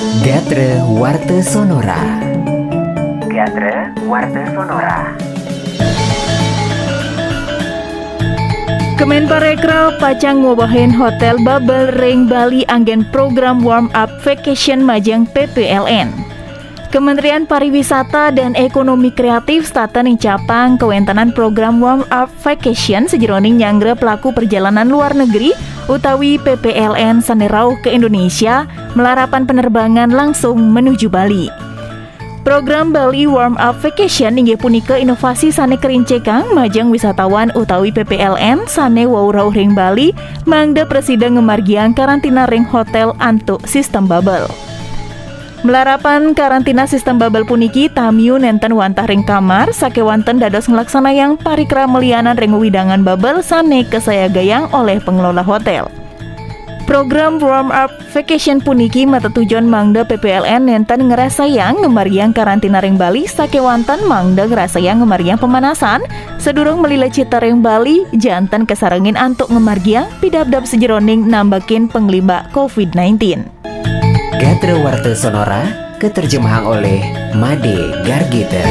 Gatre Warte Sonora Gatre Warte Sonora Kemenparekraf pacang ngobahin hotel Bubble Ring Bali anggen program warm up vacation majang PPLN. Kementerian Pariwisata dan Ekonomi Kreatif Statan Capang kewentanan program warm up vacation sejeroning nyangre pelaku perjalanan luar negeri utawi PPLN sanerau ke Indonesia melarapan penerbangan langsung menuju Bali. Program Bali Warm Up Vacation inggih punika inovasi sane kerincekang majang wisatawan utawi PPLN sane wau ring Bali mangda presiden ngemargiang karantina ring hotel antuk sistem bubble. Melarapan karantina sistem bubble puniki tamiu nenten wantah ring kamar sake wanten dados ngelaksana yang parikra melianan ring widangan bubble sane kesayagayang oleh pengelola hotel. Program Warm Up Vacation puniki mata tujuan mangda PPLN nenten ngerasayang ngemariang karantina ring Bali sake wantan mangda ngerasayang ngemariang pemanasan sedurung melila cita ring Bali jantan kesarengin antuk ngemargiang pidabdab sejeroning nambakin pengliba COVID-19. Gatre Warte Sonora keterjemahan oleh Made Gargita.